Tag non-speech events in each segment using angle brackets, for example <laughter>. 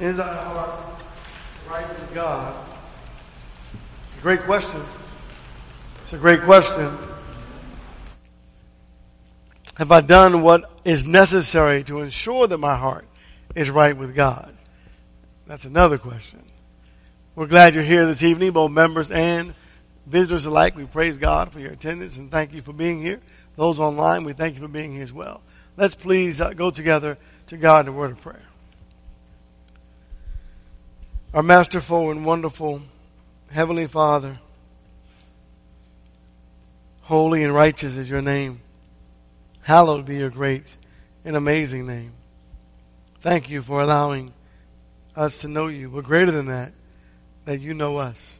Is our heart right with God? It's a great question. It's a great question. Have I done what is necessary to ensure that my heart is right with God? That's another question. We're glad you're here this evening, both members and visitors alike. We praise God for your attendance and thank you for being here. Those online, we thank you for being here as well. Let's please uh, go together to God in a word of prayer. Our masterful and wonderful Heavenly Father, holy and righteous is your name. Hallowed be your great and amazing name. Thank you for allowing us to know you. But greater than that, that you know us.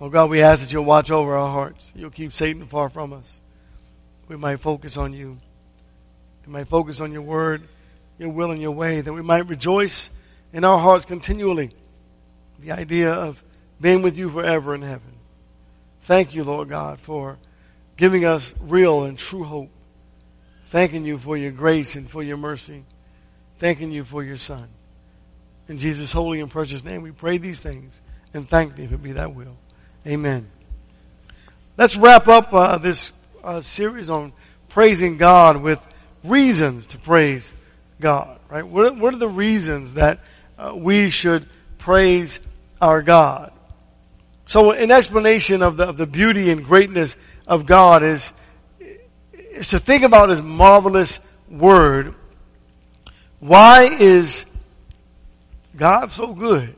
Oh God, we ask that you'll watch over our hearts. You'll keep Satan far from us. We might focus on you. We might focus on your word, your will, and your way, that we might rejoice in our hearts continually. The idea of being with you forever in heaven. Thank you, Lord God, for giving us real and true hope. Thanking you for your grace and for your mercy. Thanking you for your Son. In Jesus' holy and precious name, we pray these things and thank thee if it be that will. Amen. Let's wrap up uh, this uh, series on praising God with reasons to praise God. Right? What what are the reasons that uh, we should praise our God? So, an explanation of the of the beauty and greatness of God is is to think about His marvelous Word. Why is God so good?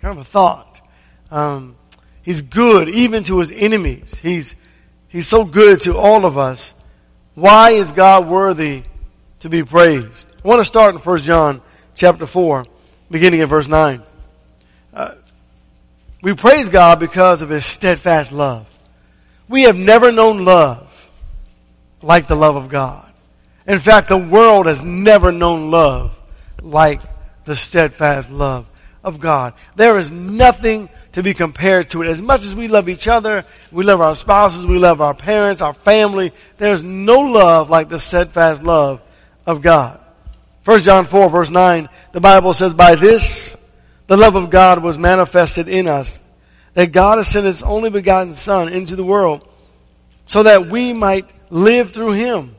Kind of a thought. Um, he's good even to his enemies. He's, he's so good to all of us. Why is God worthy to be praised? I want to start in 1 John chapter 4, beginning in verse 9. Uh, we praise God because of his steadfast love. We have never known love like the love of God. In fact, the world has never known love like the steadfast love of God. There is nothing to be compared to it. As much as we love each other, we love our spouses, we love our parents, our family, there's no love like the steadfast love of God. 1 John 4 verse 9, the Bible says, by this, the love of God was manifested in us, that God has sent his only begotten son into the world so that we might live through him.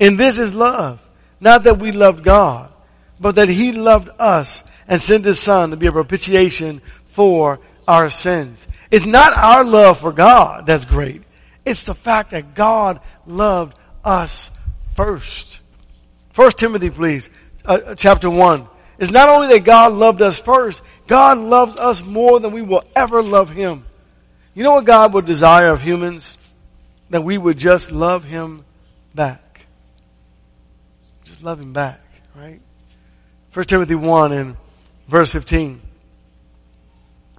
And this is love. Not that we loved God, but that he loved us and sent his son to be a propitiation for our sins. It's not our love for God that's great. It's the fact that God loved us first. First Timothy, please, uh, chapter one. It's not only that God loved us first, God loves us more than we will ever love Him. You know what God would desire of humans? That we would just love Him back. Just love Him back, right? 1 Timothy 1 and verse 15.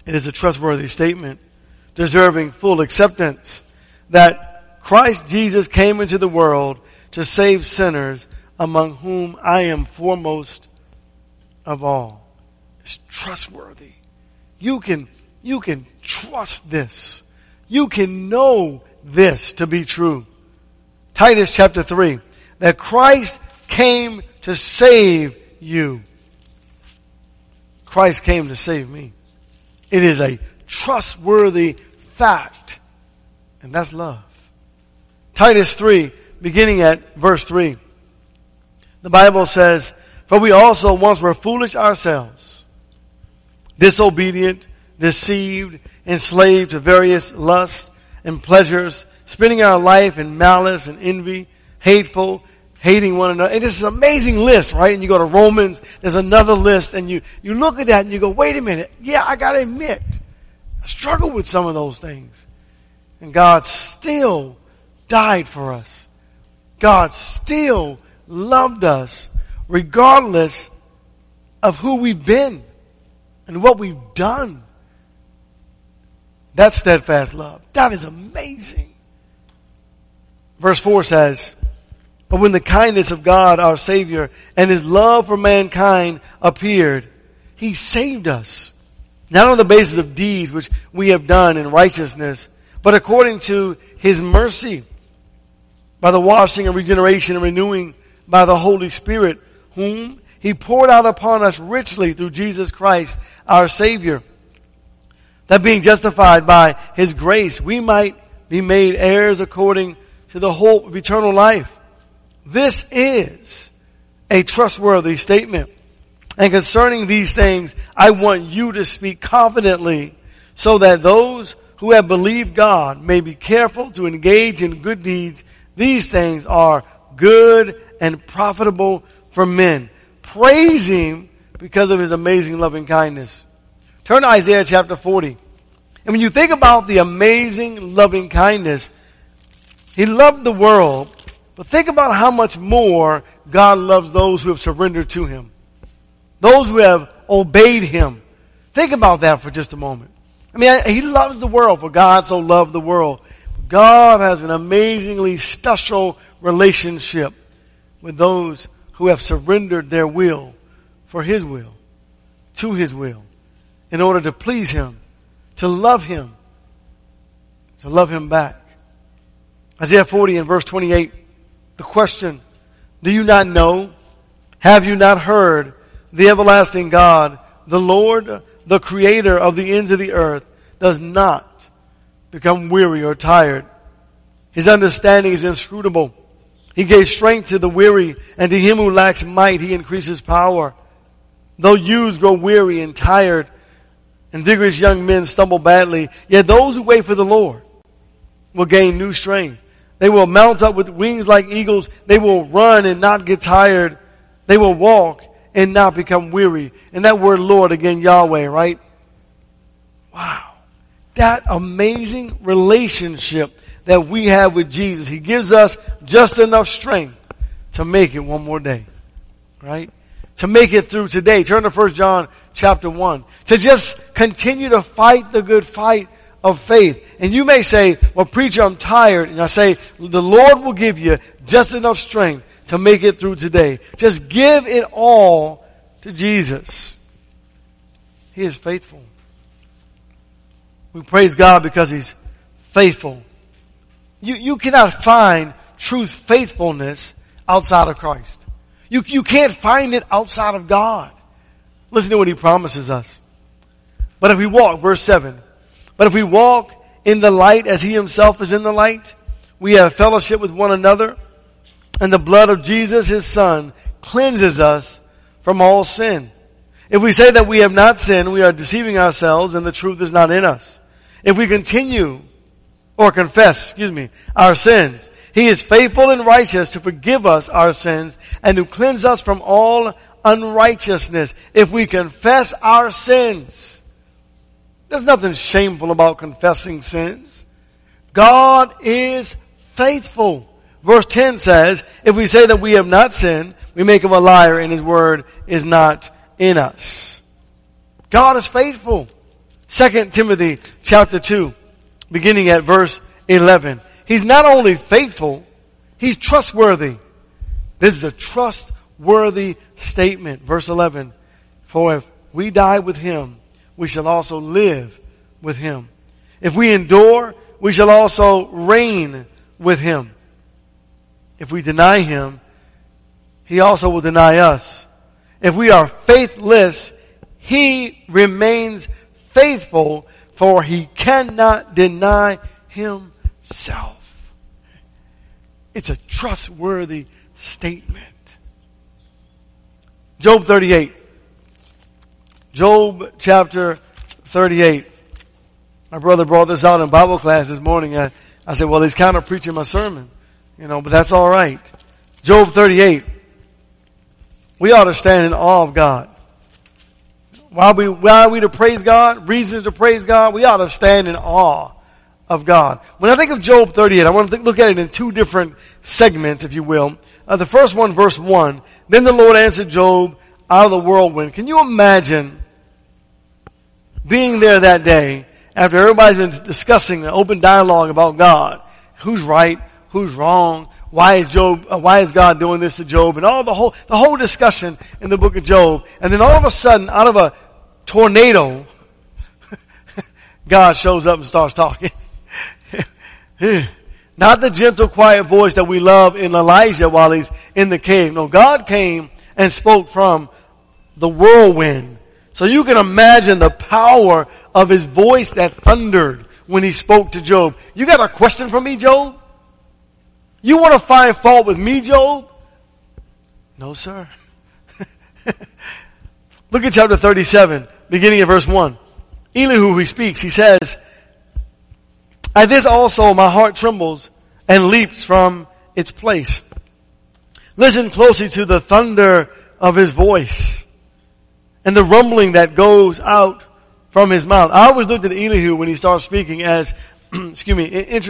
It is a trustworthy statement, deserving full acceptance, that Christ Jesus came into the world to save sinners, among whom I am foremost of all. It's trustworthy. You can, you can trust this. You can know this to be true. Titus chapter 3, that Christ came to save you. Christ came to save me. It is a trustworthy fact. And that's love. Titus 3, beginning at verse 3. The Bible says, For we also once were foolish ourselves, disobedient, deceived, enslaved to various lusts and pleasures, spending our life in malice and envy, hateful, hating one another. And this is an amazing list, right? And you go to Romans, there's another list, and you, you look at that and you go, wait a minute, yeah, I gotta admit, I struggle with some of those things. And God still died for us. God still loved us regardless of who we've been and what we've done. That's steadfast love. That is amazing. Verse 4 says, but when the kindness of God, our Savior, and His love for mankind appeared, He saved us. Not on the basis of deeds which we have done in righteousness, but according to His mercy, by the washing and regeneration and renewing by the Holy Spirit, whom He poured out upon us richly through Jesus Christ, our Savior. That being justified by His grace, we might be made heirs according to the hope of eternal life. This is a trustworthy statement. And concerning these things, I want you to speak confidently so that those who have believed God may be careful to engage in good deeds. These things are good and profitable for men. Praise Him because of His amazing loving kindness. Turn to Isaiah chapter 40. And when you think about the amazing loving kindness, He loved the world, but think about how much more God loves those who have surrendered to Him. Those who have obeyed Him. Think about that for just a moment. I mean, He loves the world for God so loved the world. God has an amazingly special relationship with those who have surrendered their will for His will, to His will, in order to please Him, to love Him, to love Him back. Isaiah 40 and verse 28, the question, do you not know? Have you not heard the everlasting God, the Lord, the creator of the ends of the earth, does not become weary or tired. His understanding is inscrutable. He gave strength to the weary, and to him who lacks might, he increases power. Though youths grow weary and tired, and vigorous young men stumble badly, yet those who wait for the Lord will gain new strength. They will mount up with wings like eagles. They will run and not get tired. They will walk and not become weary. And that word Lord again, Yahweh, right? Wow. That amazing relationship that we have with Jesus. He gives us just enough strength to make it one more day. Right? To make it through today. Turn to 1 John chapter 1. To just continue to fight the good fight of faith. And you may say, well preacher, I'm tired. And I say, the Lord will give you just enough strength to make it through today. Just give it all to Jesus. He is faithful. We praise God because He's faithful. You, you cannot find true faithfulness outside of Christ. You, you can't find it outside of God. Listen to what He promises us. But if we walk, verse 7, but if we walk in the light as He Himself is in the light, we have fellowship with one another, and the blood of Jesus, His Son, cleanses us from all sin. If we say that we have not sinned, we are deceiving ourselves and the truth is not in us. If we continue or confess, excuse me, our sins, He is faithful and righteous to forgive us our sins and to cleanse us from all unrighteousness. If we confess our sins, there's nothing shameful about confessing sins. God is faithful. Verse 10 says, if we say that we have not sinned, we make him a liar and his word is not in us. God is faithful. Second Timothy chapter 2, beginning at verse 11. He's not only faithful, he's trustworthy. This is a trustworthy statement. Verse 11. For if we die with him, we shall also live with him. If we endure, we shall also reign with him. If we deny him, he also will deny us. If we are faithless, he remains faithful for he cannot deny himself. It's a trustworthy statement. Job 38. Job chapter 38. My brother brought this out in Bible class this morning. I, I said, well, he's kind of preaching my sermon, you know, but that's all right. Job 38. We ought to stand in awe of God. Why are we, why are we to praise God? Reasons to praise God? We ought to stand in awe of God. When I think of Job 38, I want to look at it in two different segments, if you will. Uh, the first one, verse 1. Then the Lord answered Job out of the whirlwind. Can you imagine being there that day after everybody's been discussing an open dialogue about God? Who's right? Who's wrong? Why is Job, uh, why is God doing this to Job and all the whole, the whole discussion in the book of Job. And then all of a sudden, out of a tornado, <laughs> God shows up and starts talking. <laughs> Not the gentle, quiet voice that we love in Elijah while he's in the cave. No, God came and spoke from the whirlwind. So you can imagine the power of his voice that thundered when he spoke to Job. You got a question for me, Job? You want to find fault with me, Job? No, sir. <laughs> Look at chapter 37, beginning of verse 1. Elihu, he speaks, he says, At this also my heart trembles and leaps from its place. Listen closely to the thunder of his voice and the rumbling that goes out from his mouth. I always looked at Elihu when he started speaking as, <clears throat> excuse me, an,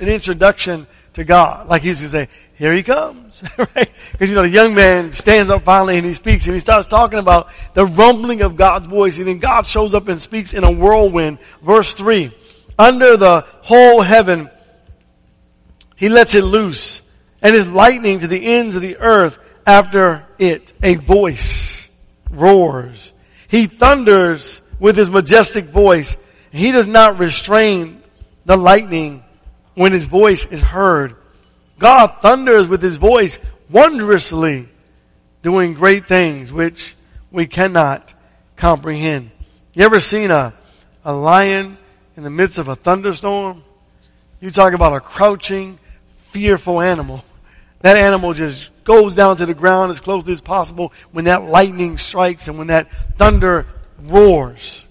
an introduction to God. Like he used to say, here he comes, <laughs> right? Because you know, the young man stands up finally and he speaks and he starts talking about the rumbling of God's voice and then God shows up and speaks in a whirlwind. Verse three, under the whole heaven, he lets it loose and his lightning to the ends of the earth after it. A voice roars. He thunders with his majestic voice. He does not restrain the lightning when his voice is heard. God thunders with his voice wondrously doing great things which we cannot comprehend. You ever seen a, a lion in the midst of a thunderstorm? You talk about a crouching, fearful animal. That animal just goes down to the ground as close as possible when that lightning strikes and when that thunder roars.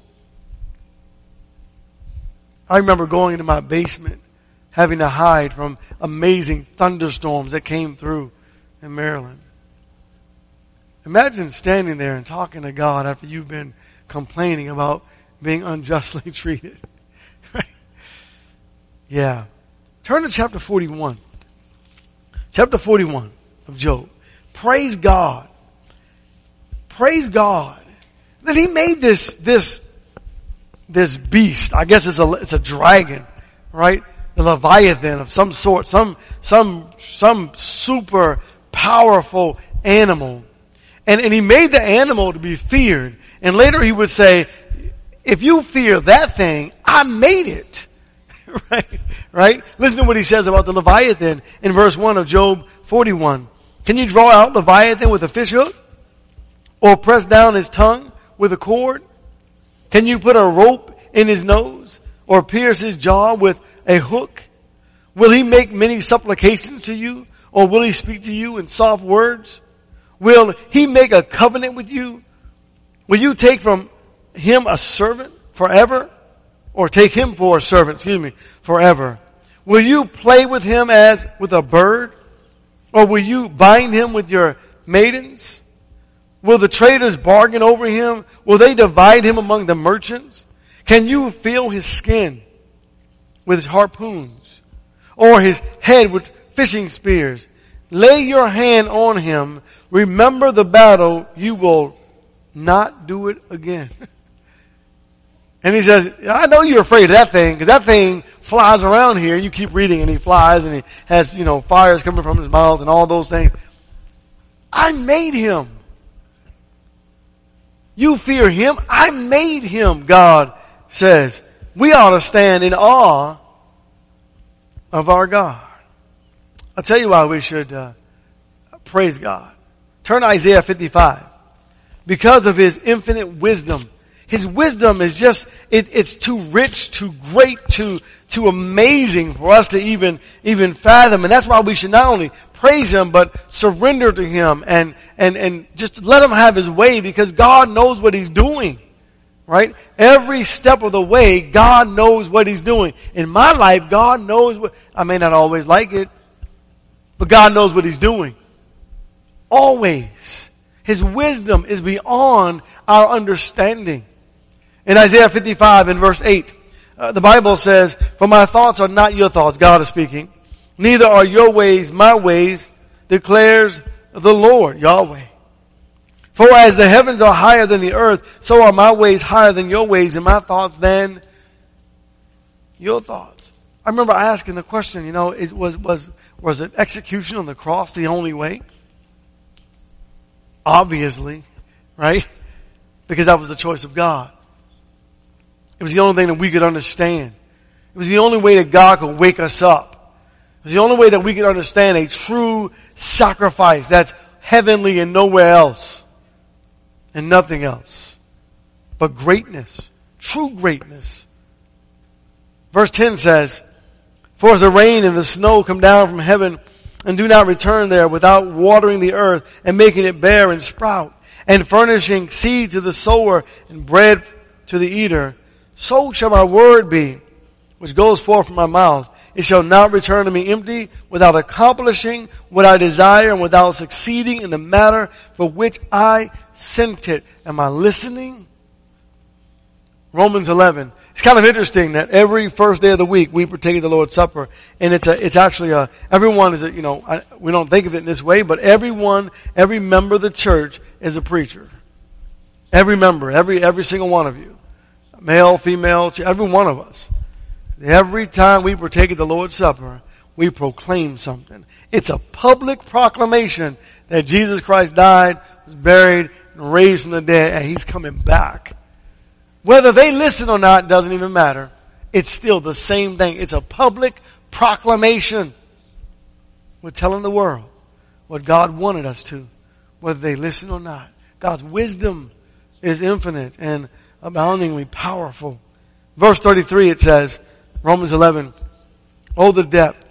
I remember going into my basement having to hide from amazing thunderstorms that came through in Maryland. Imagine standing there and talking to God after you've been complaining about being unjustly <laughs> treated. right? Yeah. Turn to chapter 41. Chapter 41 of Job. Praise God. Praise God that he made this, this, this beast. I guess it's a, it's a dragon, right? The Leviathan of some sort, some, some, some super powerful animal. And, and he made the animal to be feared. And later he would say, if you fear that thing, I made it. <laughs> right? Right? Listen to what he says about the Leviathan in verse 1 of Job 41. Can you draw out Leviathan with a fish hook? Or press down his tongue with a cord? Can you put a rope in his nose? Or pierce his jaw with a hook? Will he make many supplications to you? Or will he speak to you in soft words? Will he make a covenant with you? Will you take from him a servant forever? Or take him for a servant, excuse me, forever? Will you play with him as with a bird? Or will you bind him with your maidens? Will the traders bargain over him? Will they divide him among the merchants? Can you feel his skin? With his harpoons or his head with fishing spears. Lay your hand on him. Remember the battle. You will not do it again. <laughs> and he says, I know you're afraid of that thing because that thing flies around here. You keep reading and he flies and he has, you know, fires coming from his mouth and all those things. I made him. You fear him. I made him, God says we ought to stand in awe of our God. I'll tell you why we should uh, praise God. Turn Isaiah 55. Because of His infinite wisdom. His wisdom is just, it, it's too rich, too great, too, too amazing for us to even, even fathom. And that's why we should not only praise Him, but surrender to Him and, and, and just let Him have His way because God knows what He's doing. Right? Every step of the way, God knows what He's doing. In my life, God knows what, I may not always like it, but God knows what He's doing. Always. His wisdom is beyond our understanding. In Isaiah 55 in verse 8, uh, the Bible says, For my thoughts are not your thoughts, God is speaking. Neither are your ways my ways, declares the Lord, Yahweh. For as the heavens are higher than the earth, so are my ways higher than your ways and my thoughts than your thoughts. I remember asking the question, you know, is, was, was, was it execution on the cross the only way? Obviously, right? Because that was the choice of God. It was the only thing that we could understand. It was the only way that God could wake us up. It was the only way that we could understand a true sacrifice that's heavenly and nowhere else. And nothing else. But greatness. True greatness. Verse 10 says, For as the rain and the snow come down from heaven and do not return there without watering the earth and making it bear and sprout and furnishing seed to the sower and bread to the eater, so shall my word be, which goes forth from my mouth. It shall not return to me empty without accomplishing what I desire and without succeeding in the matter for which I sent it. Am I listening? Romans 11. It's kind of interesting that every first day of the week we partake of the Lord's Supper, and it's a, it's actually a, everyone is a, you know, I, we don't think of it in this way, but everyone, every member of the church is a preacher. Every member, every, every single one of you. Male, female, every one of us. Every time we partake of the Lord's Supper, we proclaim something. It's a public proclamation that Jesus Christ died, was buried, and raised from the dead, and He's coming back. Whether they listen or not doesn't even matter. It's still the same thing. It's a public proclamation. We're telling the world what God wanted us to, whether they listen or not. God's wisdom is infinite and aboundingly powerful. Verse 33 it says, Romans 11, Oh the depth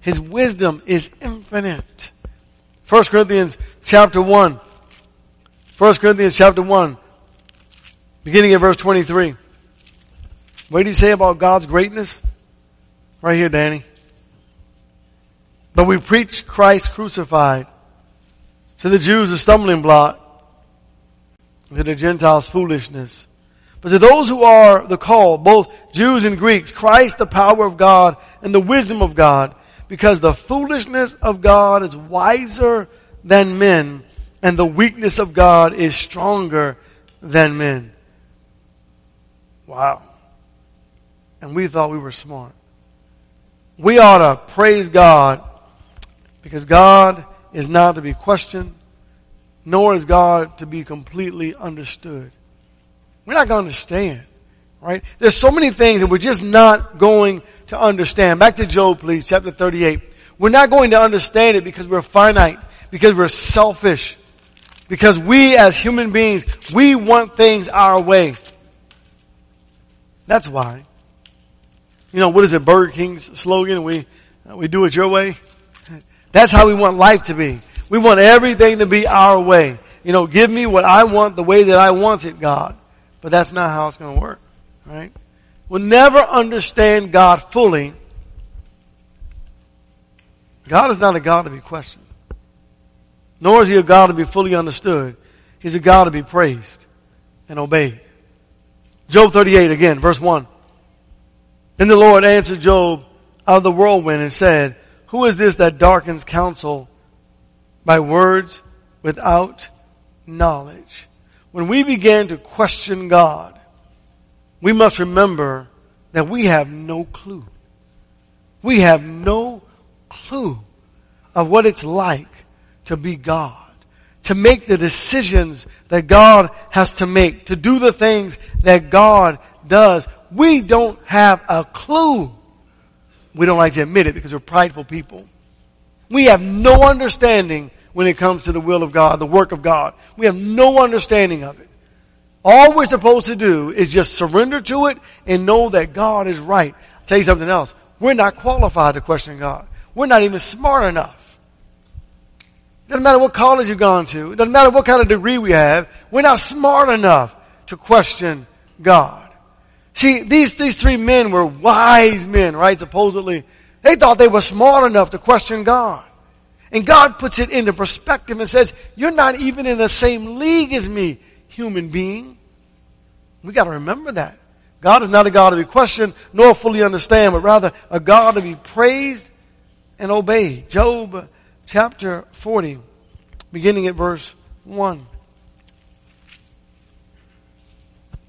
His wisdom is infinite. 1 Corinthians chapter 1. 1 Corinthians chapter 1. Beginning at verse 23. What did he say about God's greatness? Right here, Danny. But we preach Christ crucified. To the Jews a stumbling block. To the Gentiles foolishness. But to those who are the called, both Jews and Greeks, Christ the power of God and the wisdom of God, because the foolishness of God is wiser than men, and the weakness of God is stronger than men. Wow and we thought we were smart. We ought to praise God because God is not to be questioned, nor is God to be completely understood. We're not going to understand, right? There's so many things that we're just not going to understand. Back to Job, please, chapter 38. We're not going to understand it because we're finite, because we're selfish, because we as human beings, we want things our way. That's why. You know, what is it, Burger King's slogan? We, uh, we do it your way. That's how we want life to be. We want everything to be our way. You know, give me what I want the way that I want it, God. But that's not how it's going to work, right? We'll never understand God fully. God is not a God to be questioned. Nor is he a God to be fully understood. He's a God to be praised and obeyed. Job 38 again, verse 1. Then the Lord answered Job out of the whirlwind and said, Who is this that darkens counsel by words without knowledge? When we begin to question God, we must remember that we have no clue. We have no clue of what it's like to be God, to make the decisions that God has to make, to do the things that God does we don't have a clue. We don't like to admit it because we're prideful people. We have no understanding when it comes to the will of God, the work of God. We have no understanding of it. All we're supposed to do is just surrender to it and know that God is right. I'll tell you something else. We're not qualified to question God. We're not even smart enough. Doesn't matter what college you've gone to. Doesn't matter what kind of degree we have. We're not smart enough to question God. See, these, these three men were wise men, right? Supposedly. They thought they were smart enough to question God. And God puts it into perspective and says, you're not even in the same league as me, human being. We gotta remember that. God is not a God to be questioned nor fully understand, but rather a God to be praised and obeyed. Job chapter 40, beginning at verse 1.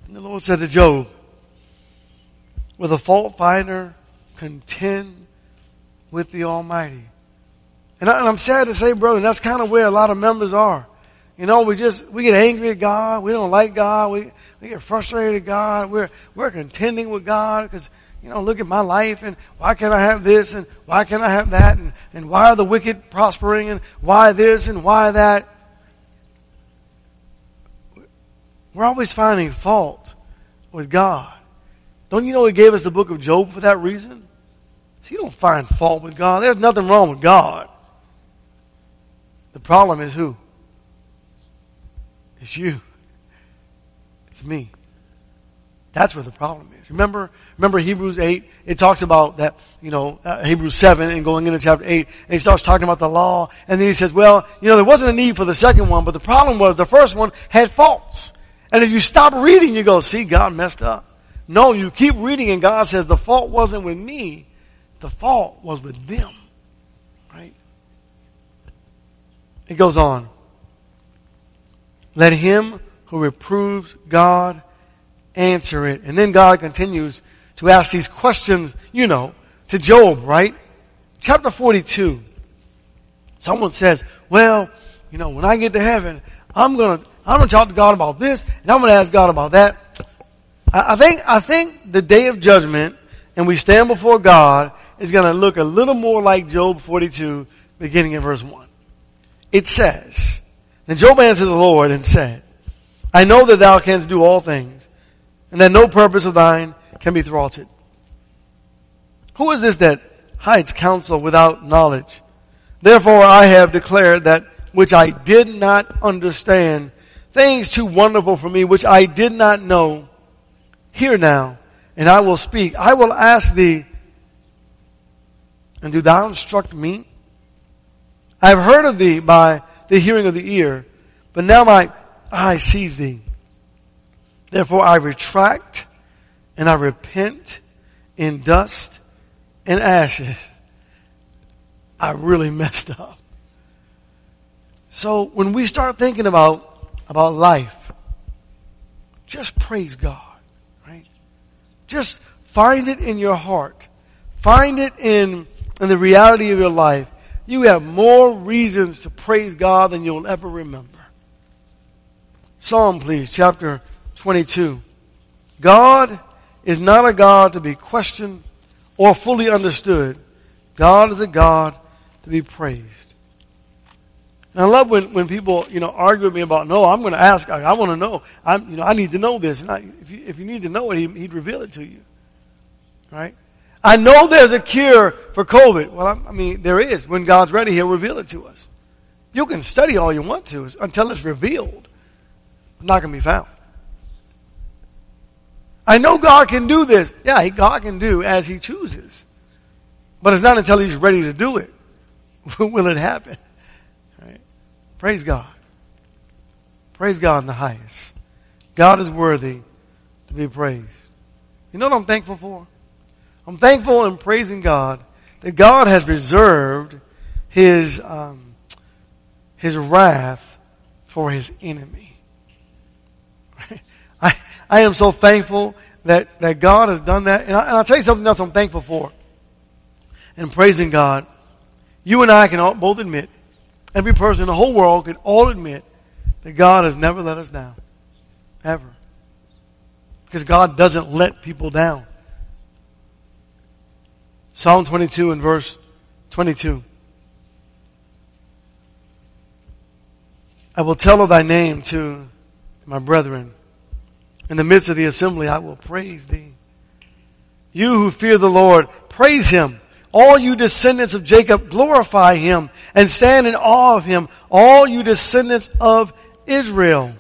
And the Lord said to Job, with a fault finder, contend with the Almighty. And, I, am sad to say, brother, that's kind of where a lot of members are. You know, we just, we get angry at God. We don't like God. We, we get frustrated at God. We're, we're contending with God because, you know, look at my life and why can't I have this and why can't I have that and, and why are the wicked prospering and why this and why that. We're always finding fault with God. Don't you know He gave us the book of Job for that reason? So you don't find fault with God. There's nothing wrong with God. The problem is who? It's you. It's me. That's where the problem is. Remember, remember Hebrews 8? It talks about that, you know, uh, Hebrews 7 and going into chapter 8, and he starts talking about the law, and then he says, well, you know, there wasn't a need for the second one, but the problem was the first one had faults. And if you stop reading, you go, see, God messed up. No, you keep reading and God says the fault wasn't with me. The fault was with them. Right? It goes on. Let him who reproves God answer it. And then God continues to ask these questions, you know, to Job, right? Chapter 42. Someone says, well, you know, when I get to heaven, I'm gonna, I'm gonna talk to God about this, and I'm gonna ask God about that. I think, I think the day of judgment and we stand before God is to look a little more like Job 42 beginning in verse 1. It says, Then Job answered the Lord and said, I know that thou canst do all things and that no purpose of thine can be thwarted. Who is this that hides counsel without knowledge? Therefore I have declared that which I did not understand, things too wonderful for me which I did not know, Hear now, and I will speak. I will ask thee, and do thou instruct me? I have heard of thee by the hearing of the ear, but now my eye sees thee. Therefore I retract and I repent in dust and ashes. I really messed up. So when we start thinking about, about life, just praise God. Right? Just find it in your heart. Find it in, in the reality of your life. You have more reasons to praise God than you'll ever remember. Psalm, please, chapter 22. God is not a God to be questioned or fully understood. God is a God to be praised. And I love when, when people, you know, argue with me about, no, I'm going to ask, I, I want to know. I'm, you know, I need to know this. And I, if, you, if you need to know it, he, he'd reveal it to you. Right? I know there's a cure for COVID. Well, I, mean, there is. When God's ready, He'll reveal it to us. You can study all you want to until it's revealed. It's not going to be found. I know God can do this. Yeah, God can do as He chooses. But it's not until He's ready to do it <laughs> will it happen. Praise God. Praise God in the highest. God is worthy to be praised. You know what I'm thankful for? I'm thankful and praising God that God has reserved His um, His wrath for His enemy. <laughs> I I am so thankful that that God has done that, and, I, will tell you something else I'm thankful for. And praising God, you and I can all, both admit Every person in the whole world can all admit that God has never let us down. Ever. Because God doesn't let people down. Psalm 22 and verse 22. I will tell of thy name to my brethren. In the midst of the assembly, I will praise thee. You who fear the Lord, praise him. All you descendants of Jacob, glorify him and stand in awe of him, all you descendants of Israel.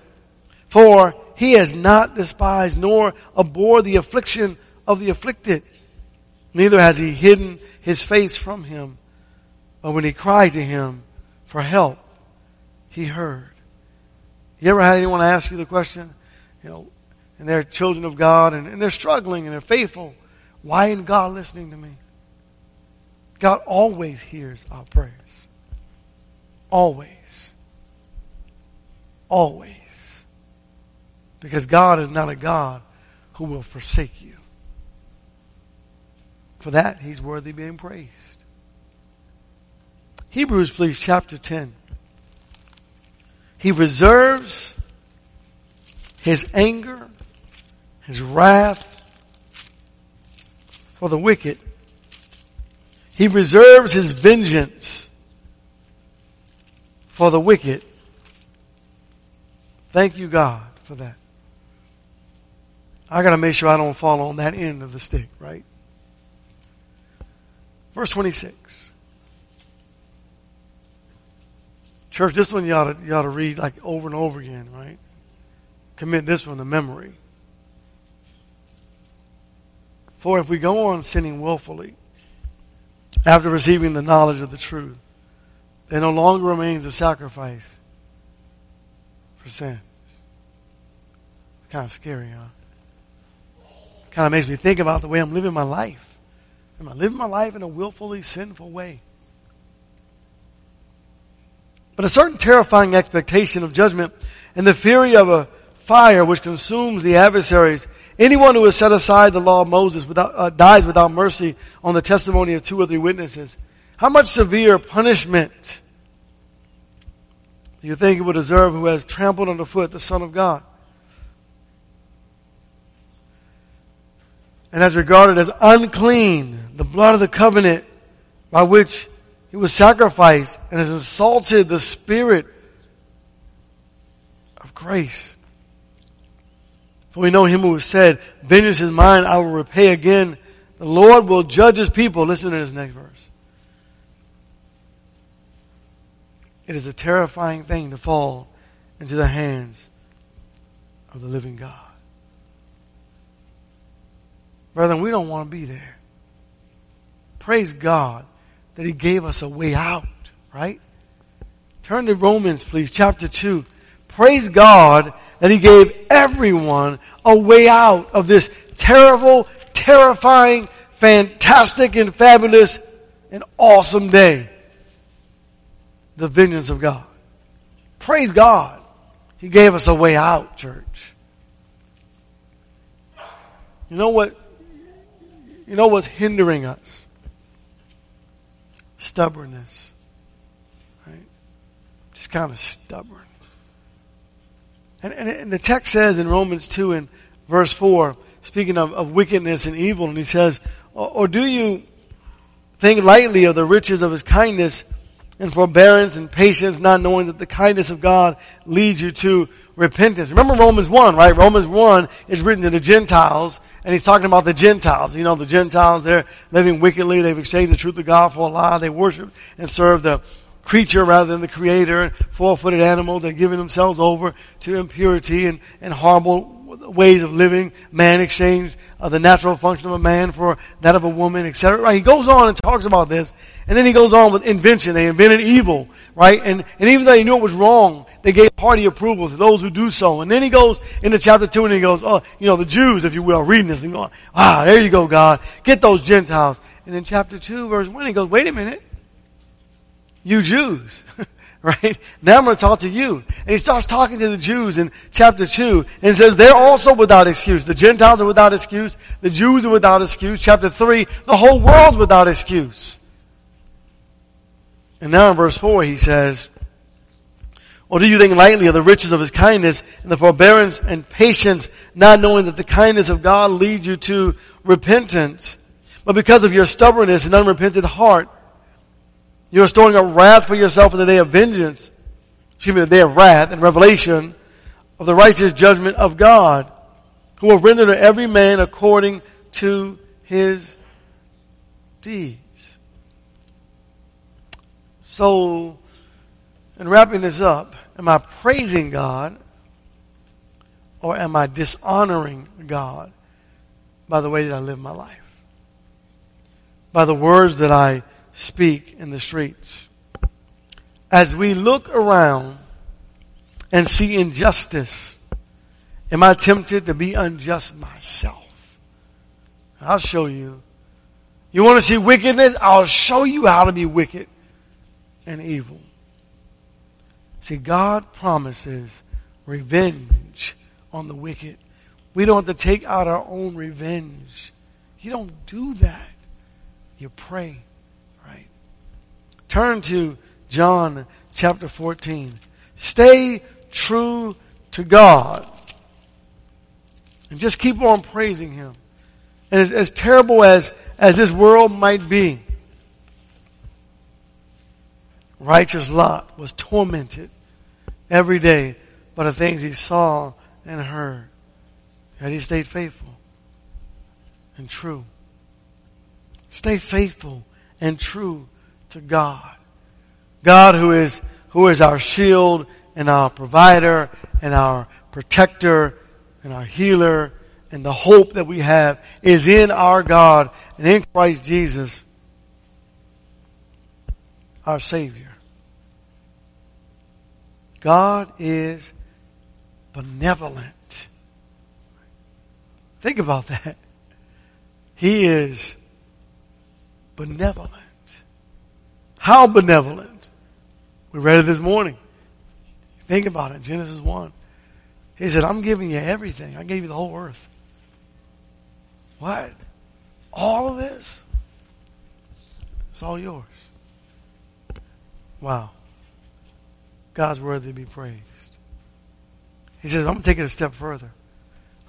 For he has not despised nor abhorred the affliction of the afflicted. Neither has he hidden his face from him. But when he cried to him for help, he heard. You ever had anyone ask you the question? You know, and they're children of God and, and they're struggling and they're faithful. Why isn't God listening to me? God always hears our prayers. Always. Always. Because God is not a God who will forsake you. For that, He's worthy being praised. Hebrews, please, chapter 10. He reserves His anger, His wrath for the wicked. He reserves His vengeance for the wicked. Thank you, God, for that. I gotta make sure I don't fall on that end of the stick, right? Verse 26. Church, this one you ought to, you ought to read like over and over again, right? Commit this one to memory. For if we go on sinning willfully, after receiving the knowledge of the truth, there no longer remains a sacrifice for sin. Kind of scary, huh? Kind of makes me think about the way I'm living my life. Am I living my life in a willfully sinful way? But a certain terrifying expectation of judgment and the fury of a fire which consumes the adversaries. Anyone who has set aside the law of Moses without, uh, dies without mercy on the testimony of two or three witnesses. How much severe punishment do you think he will deserve who has trampled underfoot the Son of God? And has regarded as unclean the blood of the covenant by which he was sacrificed and has insulted the Spirit of grace. For we know him who said, Vengeance is mine, I will repay again. The Lord will judge his people. Listen to this next verse. It is a terrifying thing to fall into the hands of the living God. Brethren, we don't want to be there. Praise God that He gave us a way out, right? Turn to Romans, please, chapter 2. Praise God that He gave everyone a way out of this terrible, terrifying, fantastic, and fabulous and awesome day the vengeance of God. Praise God. He gave us a way out, church. You know what? You know what's hindering us? Stubbornness. Right? Just kind of stubborn. And, and, and, the text says in Romans 2 and verse 4, speaking of, of wickedness and evil, and he says, or, or do you think lightly of the riches of his kindness and forbearance and patience, not knowing that the kindness of God leads you to repentance. Remember Romans 1, right? Romans 1 is written to the Gentiles, and he's talking about the Gentiles. You know, the Gentiles, they're living wickedly, they've exchanged the truth of God for a lie, they worship and serve the creature rather than the creator, and four-footed animal, they're giving themselves over to impurity and, and horrible ways of living. Man exchanged uh, the natural function of a man for that of a woman, etc. Right? He goes on and talks about this, and then he goes on with invention. They invented evil, right? And and even though he knew it was wrong, they gave hearty approval to those who do so. And then he goes into chapter two and he goes, oh, you know, the Jews, if you will, reading this and going, ah, there you go, God, get those Gentiles. And in chapter two, verse one, he goes, wait a minute, you Jews. <laughs> right? Now I'm going to talk to you. And he starts talking to the Jews in chapter 2 and says they're also without excuse. The Gentiles are without excuse. The Jews are without excuse. Chapter 3, the whole world's without excuse. And now in verse 4 he says, or do you think lightly of the riches of his kindness and the forbearance and patience, not knowing that the kindness of God leads you to repentance? But because of your stubbornness and unrepentant heart, you are storing up wrath for yourself in the day of vengeance. Excuse me, the day of wrath and revelation of the righteous judgment of God, who will render to every man according to his deeds. So, in wrapping this up, am I praising God or am I dishonoring God by the way that I live my life? By the words that I speak in the streets. As we look around and see injustice, am I tempted to be unjust myself? I'll show you. You want to see wickedness? I'll show you how to be wicked and evil. See, God promises revenge on the wicked. We don't have to take out our own revenge. You don't do that. You pray, right? Turn to John chapter 14. Stay true to God. And just keep on praising Him. And as, as terrible as, as this world might be, righteous Lot was tormented every day by the things he saw and heard. Yet he stayed faithful and true. Stay faithful and true to God. God who is, who is our shield and our provider and our protector and our healer and the hope that we have is in our God and in Christ Jesus, our Savior. God is benevolent. Think about that. He is benevolent. How benevolent? We read it this morning. Think about it. Genesis 1. He said, I'm giving you everything. I gave you the whole earth. What? All of this? It's all yours. Wow. God's worthy to be praised. He says, I'm going to take it a step further.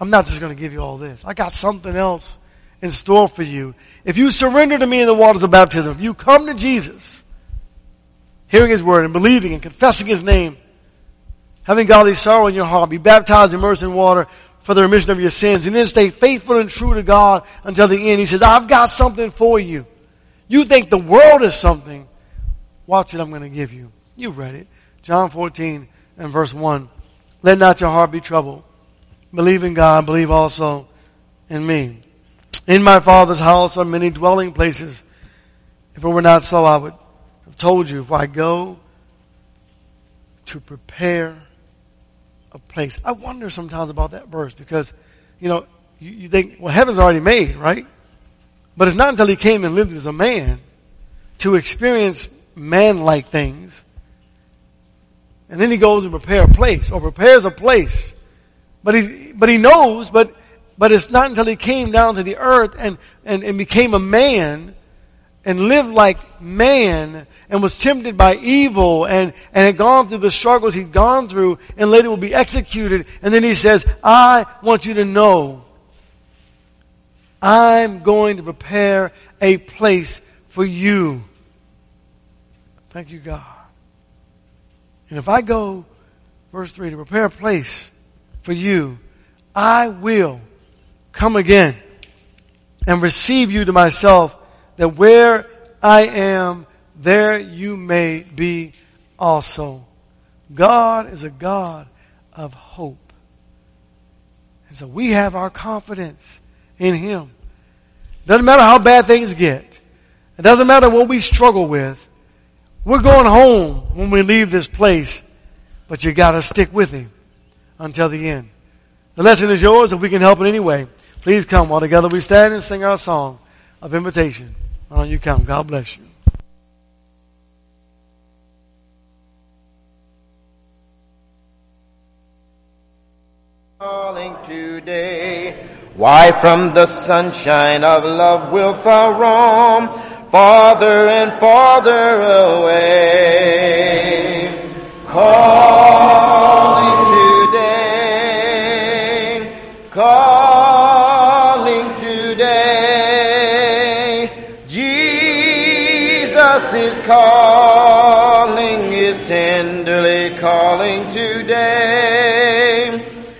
I'm not just going to give you all this. I got something else in store for you. If you surrender to me in the waters of baptism, if you come to Jesus, hearing His word and believing and confessing His name, having godly sorrow in your heart, be baptized, immersed in water for the remission of your sins, and then stay faithful and true to God until the end. He says, I've got something for you. You think the world is something. Watch it, I'm going to give you. You've read it. John 14 and verse 1. Let not your heart be troubled. Believe in God, believe also in me. In my Father's house are many dwelling places. If it were not so, I would have told you, if I go to prepare a place. I wonder sometimes about that verse because, you know, you, you think, well, heaven's already made, right? But it's not until he came and lived as a man to experience man-like things and then he goes and prepare a place or prepares a place. But he, but he knows, but, but it's not until he came down to the earth and, and, and became a man and lived like man and was tempted by evil and, and had gone through the struggles he'd gone through and later will be executed. And then he says, I want you to know I'm going to prepare a place for you. Thank you, God. And if I go, verse 3, to prepare a place for you, I will come again and receive you to myself, that where I am, there you may be also. God is a God of hope. And so we have our confidence in Him. Doesn't matter how bad things get. It doesn't matter what we struggle with. We're going home when we leave this place, but you gotta stick with Him until the end. The lesson is yours if we can help in any way. Please come while together we stand and sing our song of invitation. On you come. God bless you. Calling today. Why from the sunshine of love wilt thou roam? Farther and farther away. Calling today, calling today. Jesus is calling,